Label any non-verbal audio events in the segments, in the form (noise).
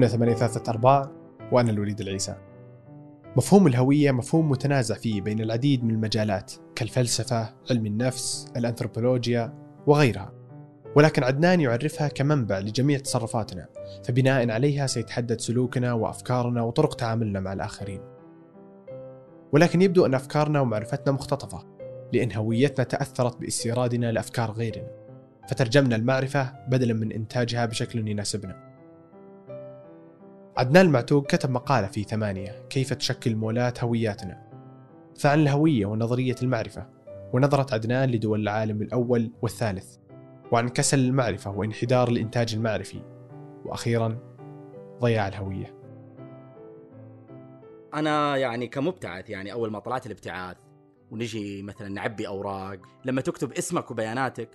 هنا ثمانية ثلاثة أرباع وأنا الوليد العيسى. مفهوم الهوية مفهوم متنازع فيه بين العديد من المجالات كالفلسفة، علم النفس، الأنثروبولوجيا وغيرها. ولكن عدنان يعرفها كمنبع لجميع تصرفاتنا فبناء عليها سيتحدد سلوكنا وأفكارنا وطرق تعاملنا مع الآخرين. ولكن يبدو أن أفكارنا ومعرفتنا مختطفة لأن هويتنا تأثرت بإستيرادنا لأفكار غيرنا. فترجمنا المعرفة بدلا من إنتاجها بشكل يناسبنا. عدنان المعتوق كتب مقالة في ثمانية كيف تشكل مولات هوياتنا. فعن الهوية ونظرية المعرفة ونظرة عدنان لدول العالم الأول والثالث وعن كسل المعرفة وانحدار الإنتاج المعرفي. وأخيرا ضياع الهوية. أنا يعني كمبتعث يعني أول ما طلعت الابتعاث ونجي مثلا نعبي أوراق لما تكتب اسمك وبياناتك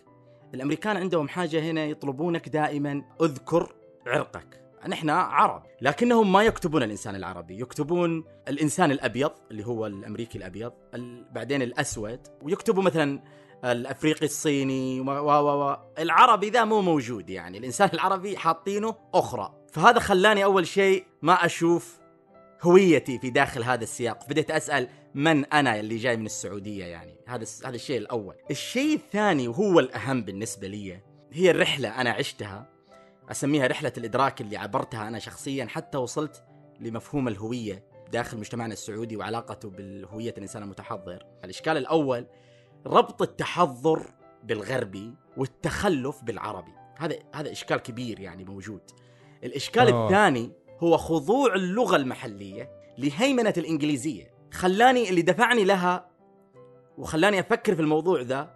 الأمريكان عندهم حاجة هنا يطلبونك دائما اذكر عرقك. نحن عرب. لكنهم ما يكتبون الإنسان العربي يكتبون الإنسان الأبيض اللي هو الأمريكي الأبيض ال- بعدين الأسود ويكتبوا مثلا الأفريقي الصيني و و و العربي ذا مو موجود يعني الإنسان العربي حاطينه أخرى. فهذا خلاني أول شيء ما أشوف هويتي في داخل هذا السياق. بديت أسأل من أنا اللي جاي من السعودية يعني. هذا هذا الشيء الأول. الشيء الثاني وهو الأهم بالنسبة لي هي الرحلة أنا عشتها أسميها رحلة الإدراك اللي عبرتها أنا شخصيا حتى وصلت لمفهوم الهوية داخل مجتمعنا السعودي وعلاقته بالهوية الإنسان المتحضر. الإشكال الأول ربط التحضر بالغربي والتخلف بالعربي. هذا هذا إشكال كبير يعني موجود. الإشكال آه. الثاني هو خضوع اللغة المحلية لهيمنة الإنجليزية. خلاني اللي دفعني لها وخلاني أفكر في الموضوع ذا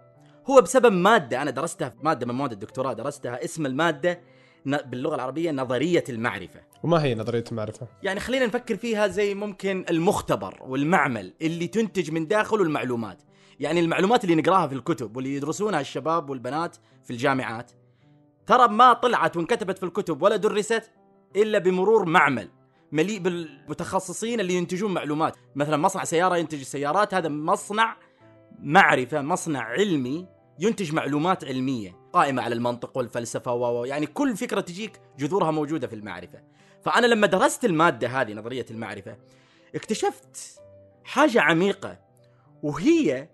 هو بسبب مادة أنا درستها مادة من مواد الدكتوراه درستها اسم المادة باللغة العربية نظرية المعرفة. وما هي نظرية المعرفة؟ يعني خلينا نفكر فيها زي ممكن المختبر والمعمل اللي تنتج من داخله المعلومات. يعني المعلومات اللي نقراها في الكتب واللي يدرسونها الشباب والبنات في الجامعات. ترى ما طلعت وانكتبت في الكتب ولا درست إلا بمرور معمل مليء بالمتخصصين اللي ينتجون معلومات. مثلا مصنع سيارة ينتج السيارات هذا مصنع معرفة مصنع علمي ينتج معلومات علمية قائمة على المنطق والفلسفة و يعني كل فكرة تجيك جذورها موجودة في المعرفة. فأنا لما درست المادة هذه نظرية المعرفة اكتشفت حاجة عميقة وهي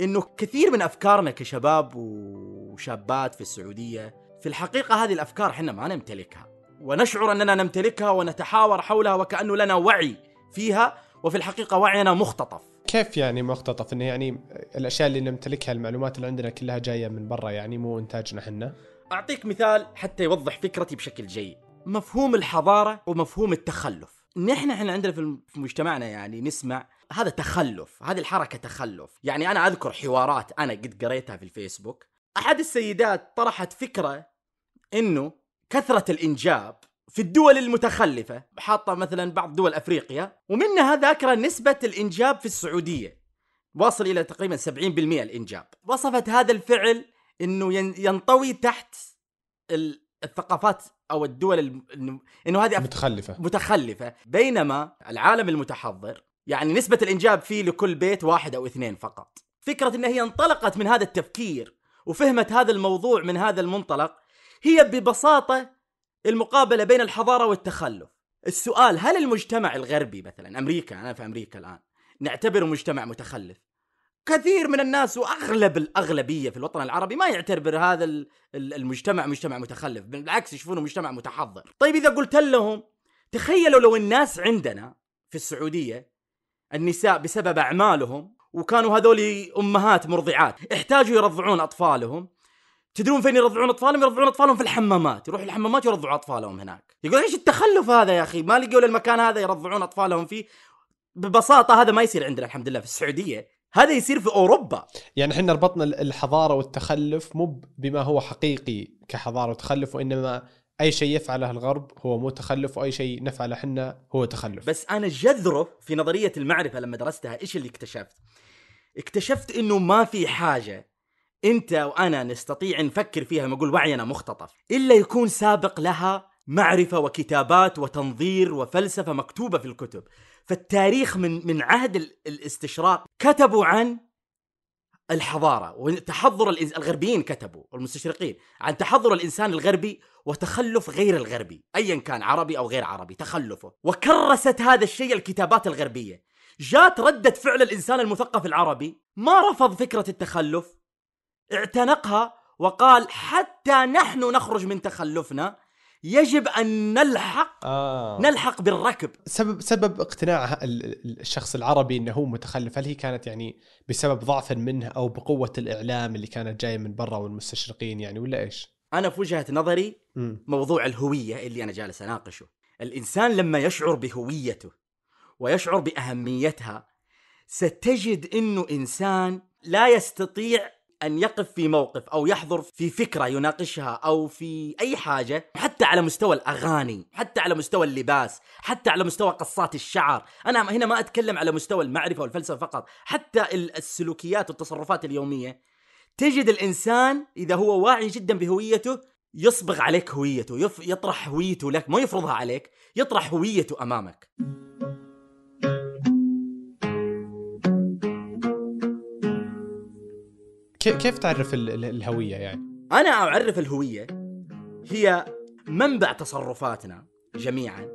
إنه كثير من أفكارنا كشباب وشابات في السعودية في الحقيقة هذه الأفكار إحنا ما نمتلكها. ونشعر أننا نمتلكها ونتحاور حولها وكأنه لنا وعي فيها وفي الحقيقة وعينا مختطف. كيف يعني مختطف؟ إنه يعني الأشياء اللي نمتلكها المعلومات اللي عندنا كلها جاية من برا يعني مو إنتاجنا إحنا. أعطيك مثال حتى يوضح فكرتي بشكل جيد. مفهوم الحضارة ومفهوم التخلف. نحن إحنا عندنا في مجتمعنا يعني نسمع هذا تخلف هذه الحركة تخلف. يعني أنا أذكر حوارات أنا قد قريتها في الفيسبوك. أحد السيدات طرحت فكرة إنه كثرة الإنجاب في الدول المتخلفة حاطة مثلا بعض دول أفريقيا ومنها ذاكرة نسبة الإنجاب في السعودية. واصل إلى تقريبا 70% الإنجاب. وصفت هذا الفعل ين- ينطوي تحت ال- الثقافات أو الدول الم- إنه هذه أف- متخلفة. متخلفة. بينما العالم المتحضر يعني نسبة الإنجاب فيه لكل بيت واحد أو اثنين فقط. فكرة أنها هي انطلقت من هذا التفكير وفهمت هذا الموضوع من هذا المنطلق هي ببساطة المقابلة بين الحضارة والتخلف. السؤال هل المجتمع الغربي مثلا أمريكا أنا في أمريكا الآن نعتبره مجتمع متخلف؟ كثير من الناس وأغلب الاغلبيه في الوطن العربي ما يعتبر هذا ال- ال- المجتمع مجتمع متخلف بالعكس يشوفونه مجتمع متحضر. طيب إذا قلت لهم تخيلوا لو الناس عندنا في السعودية النساء بسبب أعمالهم وكانوا هذول أمهات مرضعات احتاجوا يرضعون أطفالهم تدرون فين يرضعون أطفالهم؟ يرضعون أطفالهم في الحمامات. يروحوا الحمامات يرضعوا أطفالهم هناك. يقول إيش التخلف هذا يا أخي؟ ما لقوا المكان هذا يرضعون أطفالهم فيه. ببساطة هذا ما يصير عندنا الحمد لله في السعودية. هذا يصير في أوروبا. يعني إحنا ربطنا الحضارة والتخلف مو بما هو حقيقي كحضارة وتخلف وإنما أي شيء يفعله الغرب هو مو تخلف وأي شيء نفعله إحنا هو تخلف. بس أنا جذرة في نظرية المعرفة لما درستها إيش اللي اكتشفت؟ اكتشفت إنه ما في حاجة انت وأنا نستطيع نفكر فيها أقول وعينا مختطف. إلا يكون سابق لها معرفة وكتابات وتنظير وفلسفة مكتوبة في الكتب. فالتاريخ من من عهد ال- الاستشراق كتبوا عن الحضارة وتحضر. الغربيين كتبوا المستشرقين عن تحضر الإنسان الغربي وتخلف غير الغربي ايا كان عربي أو غير عربي تخلفه. وكرست هذا الشيء الكتابات الغربية. جات ردة فعل الإنسان المثقف العربي ما رفض فكرة التخلف اعتنقها وقال حتى نحن نخرج من تخلفنا يجب أن نلحق آه. نلحق بالركب سبب سبب اقتناع ال- ال- الشخص العربي إنه هو متخلف هل هي كانت يعني بسبب ضعف منه أو بقوة الإعلام اللي كانت جاية من برا والمستشرقين يعني ولا إيش؟ أنا في وجهة نظري مم. موضوع الهوية اللي أنا جالس أناقشه الإنسان لما يشعر بهويته ويشعر بأهميتها ستجد إنه إنسان لا يستطيع أن يقف في موقف أو يحضر في فكرة يناقشها أو في أي حاجة حتى على مستوى الأغاني حتى على مستوى اللباس حتى على مستوى قصات الشعر أنا هنا ما أتكلم على مستوى المعرفة والفلسفة فقط حتى ال- السلوكيات والتصرفات اليومية تجد الإنسان إذا هو واعي جدا بهويته يصبغ عليك هويته. يطرح هويته لك ما يفرضها عليك يطرح هويته أمامك كيف تعرف ال- ال- الهوية يعني؟ أنا أعرف الهوية هي منبع تصرفاتنا جميعا.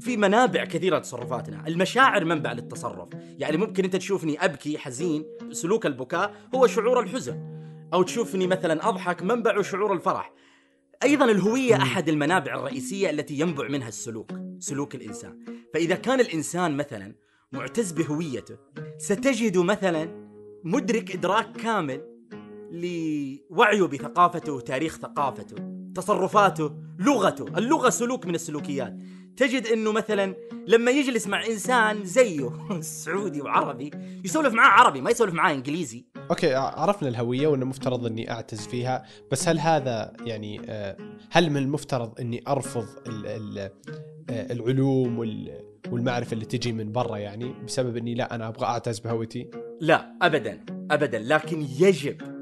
في منابع كثيرة لتصرفاتنا المشاعر منبع للتصرف. يعني ممكن أنت تشوفني أبكي حزين سلوك البكاء هو شعور الحزن. أو تشوفني مثلا أضحك منبعه شعور الفرح. أيضا الهوية أحد المنابع الرئيسية التي ينبع منها السلوك سلوك الإنسان. فإذا كان الإنسان مثلا معتز بهويته ستجد مثلا مدرك إدراك كامل لوعيه بثقافته وتاريخ ثقافته تصرفاته لغته. اللغة سلوك من السلوكيات. تجد إنه مثلا لما يجلس مع إنسان زيه (laughs) سعودي وعربي يسولف معاه عربي ما يسولف معاه إنجليزي. أوكي عرفنا الهوية وإنه مفترض إني أعتز فيها بس هل هذا يعني آه، هل من المفترض إني أرفض ال- ال- آه، العلوم وال- والمعرفة اللي تجي من برا يعني بسبب إني لا أنا أبغى أعتز بهويتي؟ لا ابدا ابدا. لكن يجب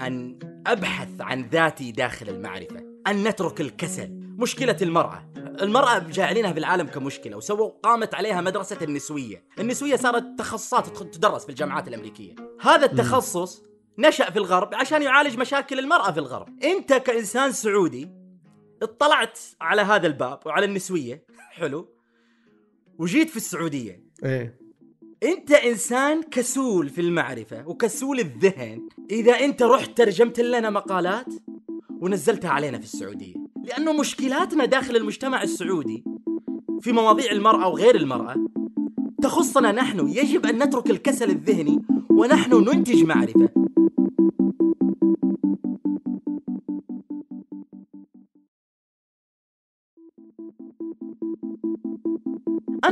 أن أبحث عن ذاتي داخل المعرفة أن نترك الكسل. مشكلة المرأة. المرأة جاعلينها في العالم كمشكلة وسووا قامت عليها مدرسة النسوية. النسوية صارت تخصصات تدرس في الجامعات الأمريكية. هذا التخصص نشأ في الغرب عشان يعالج مشاكل المرأة في الغرب. أنت كإنسان سعودي اطلعت على هذا الباب وعلى النسوية حلو وجيت في السعودية. إيه. أنت إنسان كسول في المعرفة وكسول الذهن. إذا أنت رحت ترجمت لنا مقالات ونزلتها علينا في السعودية لأنه مشكلاتنا داخل المجتمع السعودي في مواضيع المرأة وغير المرأة تخصنا نحن. يجب أن نترك الكسل الذهني ونحن ننتج معرفة.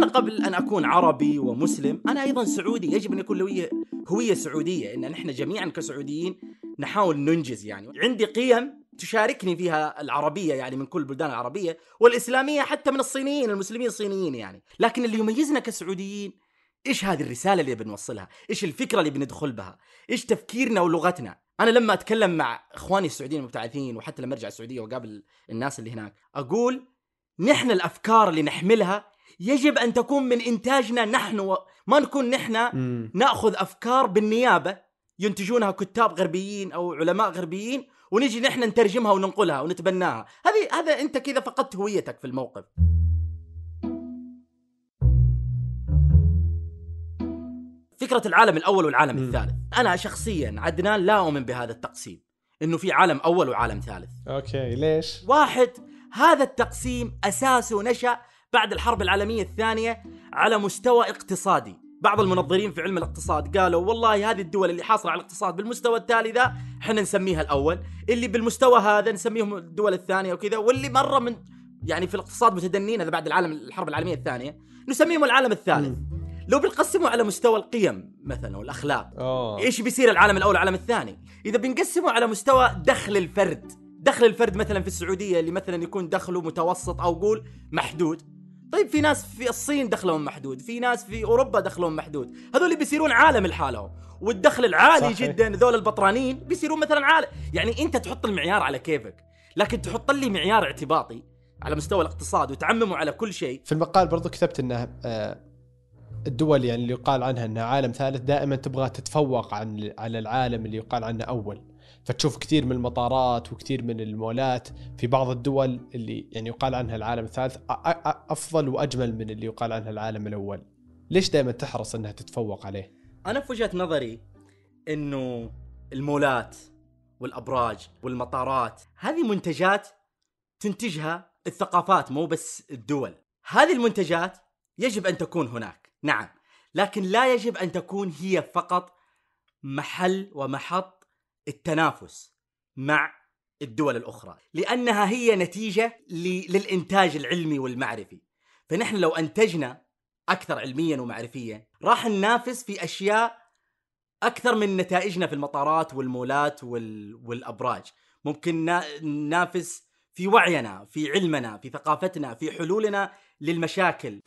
أنا قبل أن أكون عربي ومسلم أنا أيضا سعودي. يجب أن يكون لي هويه سعودية إن نحن جميعا كسعوديين نحاول ننجز يعني. عندي قيم تشاركني فيها العربية يعني من كل البلدان العربية والإسلامية حتى من الصينيين المسلمين الصينيين يعني. لكن اللي يميزنا كسعوديين إيش هذه الرسالة اللي بنوصلها؟ إيش الفكرة اللي بندخل بها؟ إيش تفكيرنا ولغتنا؟ أنا لما أتكلم مع إخواني السعوديين المبتعثين وحتى لما ارجع السعودية واقابل الناس اللي هناك أقول نحن الأفكار اللي نحملها يجب أن تكون من إنتاجنا نحن و... ما نكون نحن نأخذ أفكار بالنيابة. ينتجونها كتاب غربيين أو علماء غربيين ونجي نحن نترجمها وننقلها ونتبناها. هذه هذا أنت كذا فقدت هويتك في الموقف. فكرة العالم الأول والعالم مم. الثالث. أنا شخصيا عدنان لا أؤمن بهذا التقسيم إنه في عالم أول وعالم ثالث. أوكي ليش؟ واحد هذا التقسيم أساسه نشأ بعد الحرب العالمية الثانية على مستوى اقتصادي. بعض المنظرين في علم الاقتصاد قالوا والله هذه الدول اللي حاصلة على الاقتصاد بالمستوى التالي ذا إحنا نسميها الأول. اللي بالمستوى هذا نسميهم الدول الثانية وكذا. واللي مرة من يعني في الاقتصاد متدنين هذا بعد العالم الحرب العالمية الثانية نسميهم العالم الثالث. لو بنقسمه على مستوى القيم مثلا والأخلاق اوه إيش بيصير العالم الأول والعالم الثاني؟ إذا بنقسمه على مستوى دخل الفرد دخل الفرد مثلا في السعودية اللي مثلا يكون دخله متوسط أو قول محدود طيب في ناس في الصين دخلهم محدود في ناس في أوروبا دخلهم محدود. هذول بيصيرون عالم لحالهم والدخل العالي صحيح. جدا ذول البطرانين بيصيرون مثلا عالم. يعني أنت تحط المعيار على كيفك لكن تحط لي معيار اعتباطي على مستوى الاقتصاد وتعممه على كل شيء. في المقال برضو كتبت إنه آه الدول يعني اللي يقال عنها إنها عالم ثالث دائما تبغى تتفوق عن على العالم اللي يقال عنه أول. فتشوف كثير من المطارات وكثير من المولات في بعض الدول اللي يعني يقال عنها العالم الثالث أفضل وأجمل من اللي يقال عنها العالم الأول. ليش دائما تحرص إنها تتفوق عليه؟ أنا في وجهة نظري إنه المولات والأبراج والمطارات هذه منتجات تنتجها الثقافات مو بس الدول. هذه المنتجات يجب أن تكون هناك نعم. لكن لا يجب أن تكون هي فقط محل ومحط التنافس مع الدول الأخرى لأنها هي نتيجة للإنتاج العلمي والمعرفي. فنحن لو أنتجنا أكثر علميا ومعرفيا راح ننافس في أشياء أكثر من نتائجنا في المطارات والمولات وال... والأبراج. ممكن نا- ننافس في وعينا في علمنا في ثقافتنا في حلولنا للمشاكل.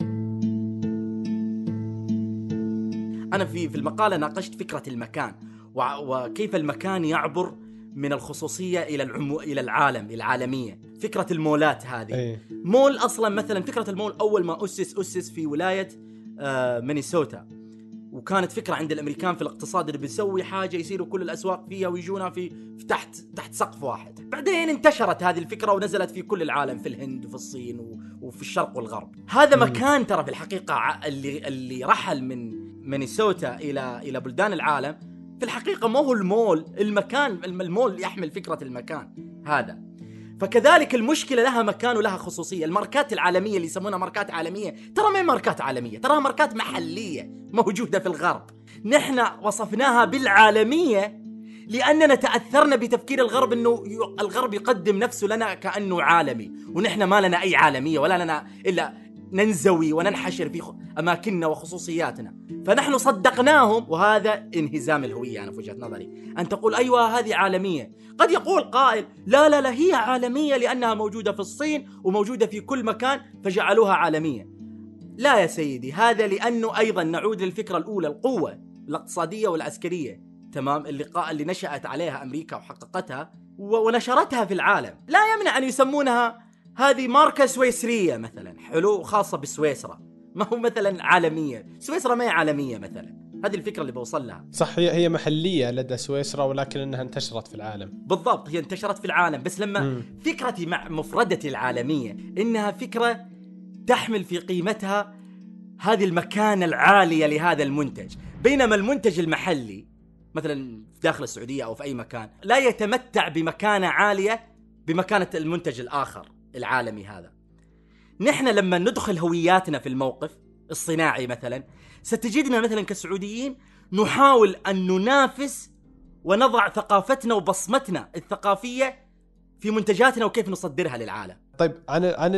أنا في في المقالة ناقشت فكرة المكان. وكيف المكان يعبر من الخصوصية إلى العمو إلى العالم العالمية. فكرة المولات هذه. إيه. مول أصلا مثلا فكرة المول أول ما أسس أسس في ولاية آه مينيسوتا. وكانت فكرة عند الأمريكان في الاقتصاد اللي بنسوي حاجة يصيروا كل الأسواق فيها ويجونا في, تحت تحت سقف واحد. بعدين انتشرت هذه الفكرة ونزلت في كل العالم في الهند وفي الصين وفي الشرق والغرب. هذا. مكان ترى في الحقيقة اللي اللي رحل من مينيسوتا إلى إلى بلدان العالم. في الحقيقة ما هو المول المكان الم- المول يحمل فكرة المكان هذا. فكذلك المشكلة لها مكان ولها خصوصية. الماركات العالمية اللي يسمونها ماركات عالمية ترى ما هي ماركات عالمية؟ تراها ماركات محلية موجودة في الغرب. نحن وصفناها بالعالمية لأننا تأثرنا بتفكير الغرب إنه الغرب يقدم نفسه لنا كأنه عالمي. ونحن ما لنا أي عالمية ولا لنا إلا ننزوي وننحشر في أماكننا وخصوصياتنا. فنحن صدقناهم وهذا انهزام الهوية أنا في وجهة نظري. أن تقول أيوه هذه عالمية. قد يقول قائل لا لا لا هي عالمية لأنها موجودة في الصين وموجودة في كل مكان فجعلوها عالمية. لا يا سيدي هذا لأنه أيضا نعود للفكرة الأولى القوة الاقتصادية والعسكرية. تمام اللي قا... اللي نشأت عليها أمريكا وحققتها. ونشرتها في العالم. لا يمنع أن يسمونها هذه ماركة سويسرية مثلا حلو خاصة بسويسرا. ما هو مثلا عالمية. سويسرا ما هي عالمية مثلا. هذه الفكرة اللي بوصل لها صح هي هي محلية لدى سويسرا ولكن إنها انتشرت في العالم. بالضبط هي انتشرت في العالم. بس لما مم. فكرتي مع مفردتي العالمية إنها فكرة تحمل في قيمتها هذه المكانة العالية لهذا المنتج. بينما المنتج المحلي مثلا في داخل السعودية أو في أي مكان لا يتمتع بمكانة عالية بمكانة المنتج الآخر. العالمي هذا. نحن لما ندخل هوياتنا في الموقف الصناعي مثلا ستجدنا مثلا كسعوديين نحاول أن ننافس ونضع ثقافتنا وبصمتنا الثقافية في منتجاتنا وكيف نصدرها للعالم. طيب عن عن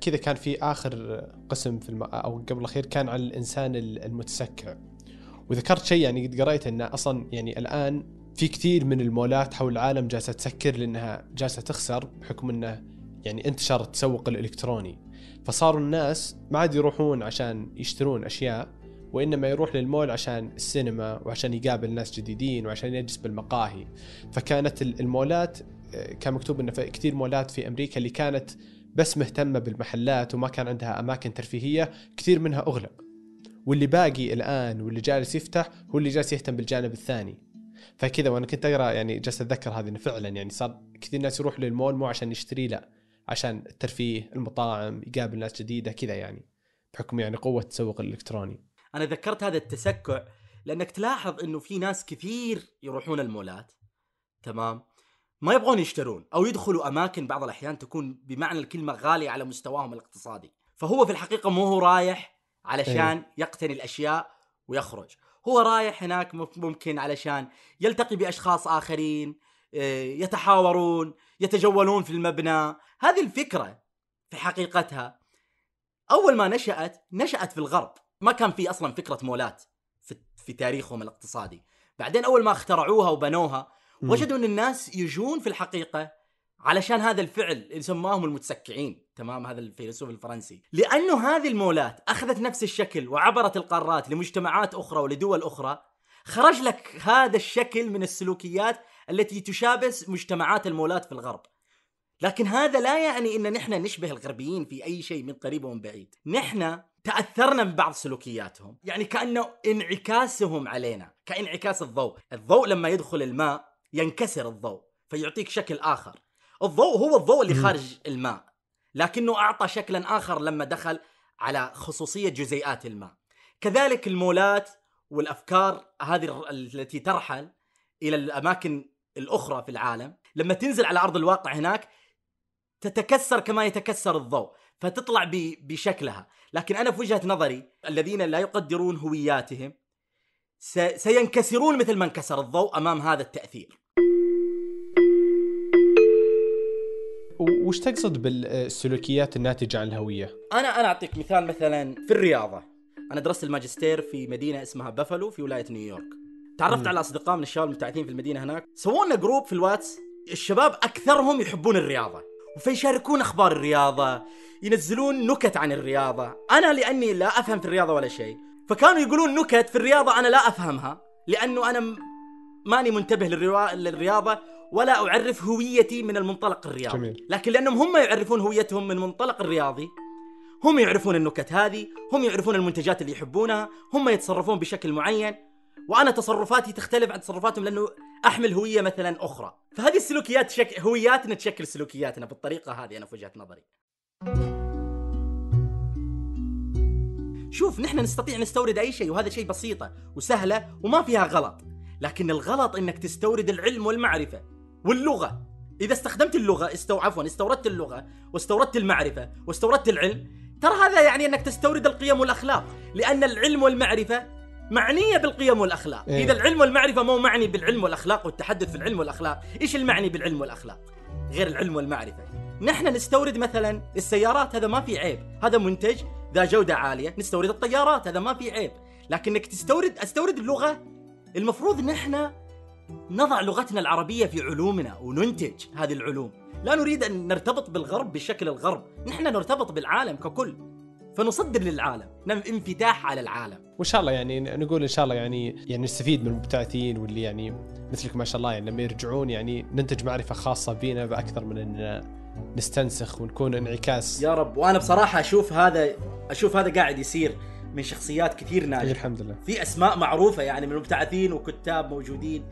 كذا كان في آخر قسم في الم... أو قبل الأخير كان عن الإنسان ال- المتسكع وذكرت شيء يعني قد قريت إنه أصلا يعني الآن في كثير من المولات حول العالم جالسة تسكر لأنها جالسة تخسر بحكم إنه يعني انتشر التسوق الإلكتروني. فصاروا الناس ما عاد يروحون عشان يشترون أشياء وإنما يروح للمول عشان السينما وعشان يقابل ناس جديدين وعشان يجلس بالمقاهي. فكانت ال- المولات آه، كان مكتوب إنه كثير مولات في أمريكا اللي كانت بس مهتمة بالمحلات وما كان عندها أماكن ترفيهية كثير منها أغلق. واللي باقي الآن واللي جالس يفتح هو اللي جالس يهتم بالجانب الثاني. فكذا وأنا كنت أقرأ يعني جالس أتذكر هذه فعلا يعني صار كثير ناس يروح للمول مو عشان يشتري لا. عشان الترفيه المطاعم يقابل ناس جديدة كذا يعني بحكم يعني قوة التسوق الإلكتروني. أنا ذكرت هذا التسكع لأنك تلاحظ أنه في ناس كثير يروحون المولات. تمام؟ ما يبغون يشترون أو يدخلوا أماكن بعض الأحيان تكون بمعنى الكلمة غالية على مستواهم الاقتصادي. فهو في الحقيقة مو هو رايح علشان يقتني الأشياء ويخرج. هو رايح هناك ممكن علشان يلتقي بأشخاص آخرين إيه، يتحاورون يتجولون في المبنى. هذه الفكرة في حقيقتها أول ما نشأت نشأت في الغرب. ما كان في أصلا فكرة مولات في, في تاريخهم الاقتصادي. بعدين أول ما اخترعوها وبنوها. وجدوا أن الناس يجون في الحقيقة علشان هذا الفعل اللي سماهم المتسكعين. تمام؟ هذا الفيلسوف الفرنسي. لأنه هذه المولات أخذت نفس الشكل وعبرت القارات لمجتمعات أخرى ولدول أخرى. خرج لك هذا الشكل من السلوكيات التي تشابه مجتمعات المولات في الغرب. لكن هذا لا يعني إن نحن نشبه الغربيين في أي شيء من قريب ومن بعيد. نحن تأثرنا من بعض سلوكياتهم. يعني كانه انعكاسهم علينا. كانعكاس الضوء. الضوء لما يدخل الماء ينكسر الضوء فيعطيك شكل آخر. الضوء هو الضوء اللي خارج الماء. لكنه أعطى شكلا آخر لما دخل على خصوصية جزيئات الماء. كذلك المولات والأفكار هذه التي ترحل إلى الأماكن الأخرى في العالم لما تنزل على أرض الواقع هناك تتكسر كما يتكسر الضوء فتطلع بشكلها. لكن أنا في وجهة نظري الذين لا يقدرون هوياتهم سينكسرون مثل ما انكسر الضوء أمام هذا التأثير. وش تقصد بالسلوكيات الناتجة عن الهوية؟ أنا أنا أعطيك مثال مثلا في الرياضة. أنا درست الماجستير في مدينة اسمها بافلو في ولاية نيويورك. تعرفت. على أصدقاء من الشباب المبتعثين في المدينة هناك سووا لنا group في الواتس الشباب أكثرهم يحبون الرياضة فيشاركون أخبار الرياضة ينزلون نكت عن الرياضة أنا لأني لا أفهم في الرياضة ولا شيء فكانوا يقولون نكت في الرياضة أنا لا أفهمها لأنه أنا ماني منتبه للرياضة ولا أعرف هويتي من المنطلق الرياضي جميل. لكن لأنهم هم يعرفون هويتهم من المنطلق الرياضي هم يعرفون النكت هذه هم يعرفون المنتجات اللي يحبونها هم يتصرفون بشكل معين وأنا تصرفاتي تختلف عن تصرفاتهم لأنه أحمل هوية مثلا أخرى. فهذه السلوكيات شك... هوياتنا تشكل سلوكياتنا بالطريقة هذه أنا في وجهة نظري. شوف نحن نستطيع نستورد أي شيء وهذا شيء بسيطة وسهلة وما فيها غلط. لكن الغلط إنك تستورد العلم والمعرفة واللغة. إذا استخدمت اللغة استو عفوا استوردت اللغة واستوردت المعرفة واستوردت العلم ترى هذا يعني أنك تستورد القيم والأخلاق. لأن العلم والمعرفة معنية بالقيم والأخلاق. إيه؟ إذا العلم والمعرفة مو معني بالعلم والأخلاق والتحدث في العلم والأخلاق إيش المعني بالعلم والأخلاق؟ غير العلم والمعرفة. نحن نستورد مثلا السيارات هذا ما في عيب. هذا منتج ذا جودة عالية نستورد الطيارات هذا ما في عيب. لكنك تستورد أستورد اللغة. المفروض نحن نضع لغتنا العربية في علومنا وننتج هذه العلوم. لا نريد أن نرتبط بالغرب بشكل الغرب. نحن نرتبط بالعالم ككل. فنصدر للعالم نعمل انفتاح على العالم. وإن شاء الله يعني نقول إن شاء الله يعني يعني نستفيد من المبتعثين واللي يعني مثلك ما شاء الله يعني لما يرجعون يعني ننتج معرفة خاصة بينا بأكثر من إن نستنسخ ونكون انعكاس. يا رب. وأنا بصراحة أشوف هذا أشوف هذا قاعد يصير من شخصيات كثير ناجحة. الحمد لله. في أسماء معروفة يعني من المبتعثين وكتاب موجودين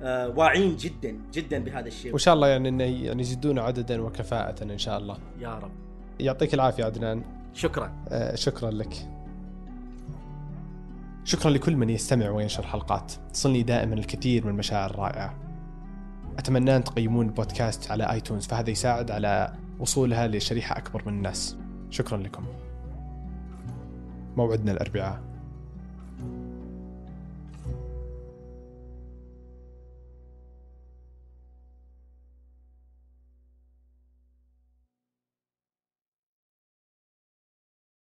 آه واعين جدا جدا بهذا الشيء. وإن شاء الله يعني انه يعني يزيدون عددا وكفاءة إن شاء الله. يا رب. يعطيك العافية عدنان. شكرا. آه شكرا لك. شكرا لكل من يستمع وينشر حلقات. تصلني دائما الكثير من المشاعر الرائعة. أتمنى أن تقيمون البودكاست على آيتونز فهذا يساعد على وصولها لشريحة أكبر من الناس. شكرا لكم. موعدنا الأربعاء.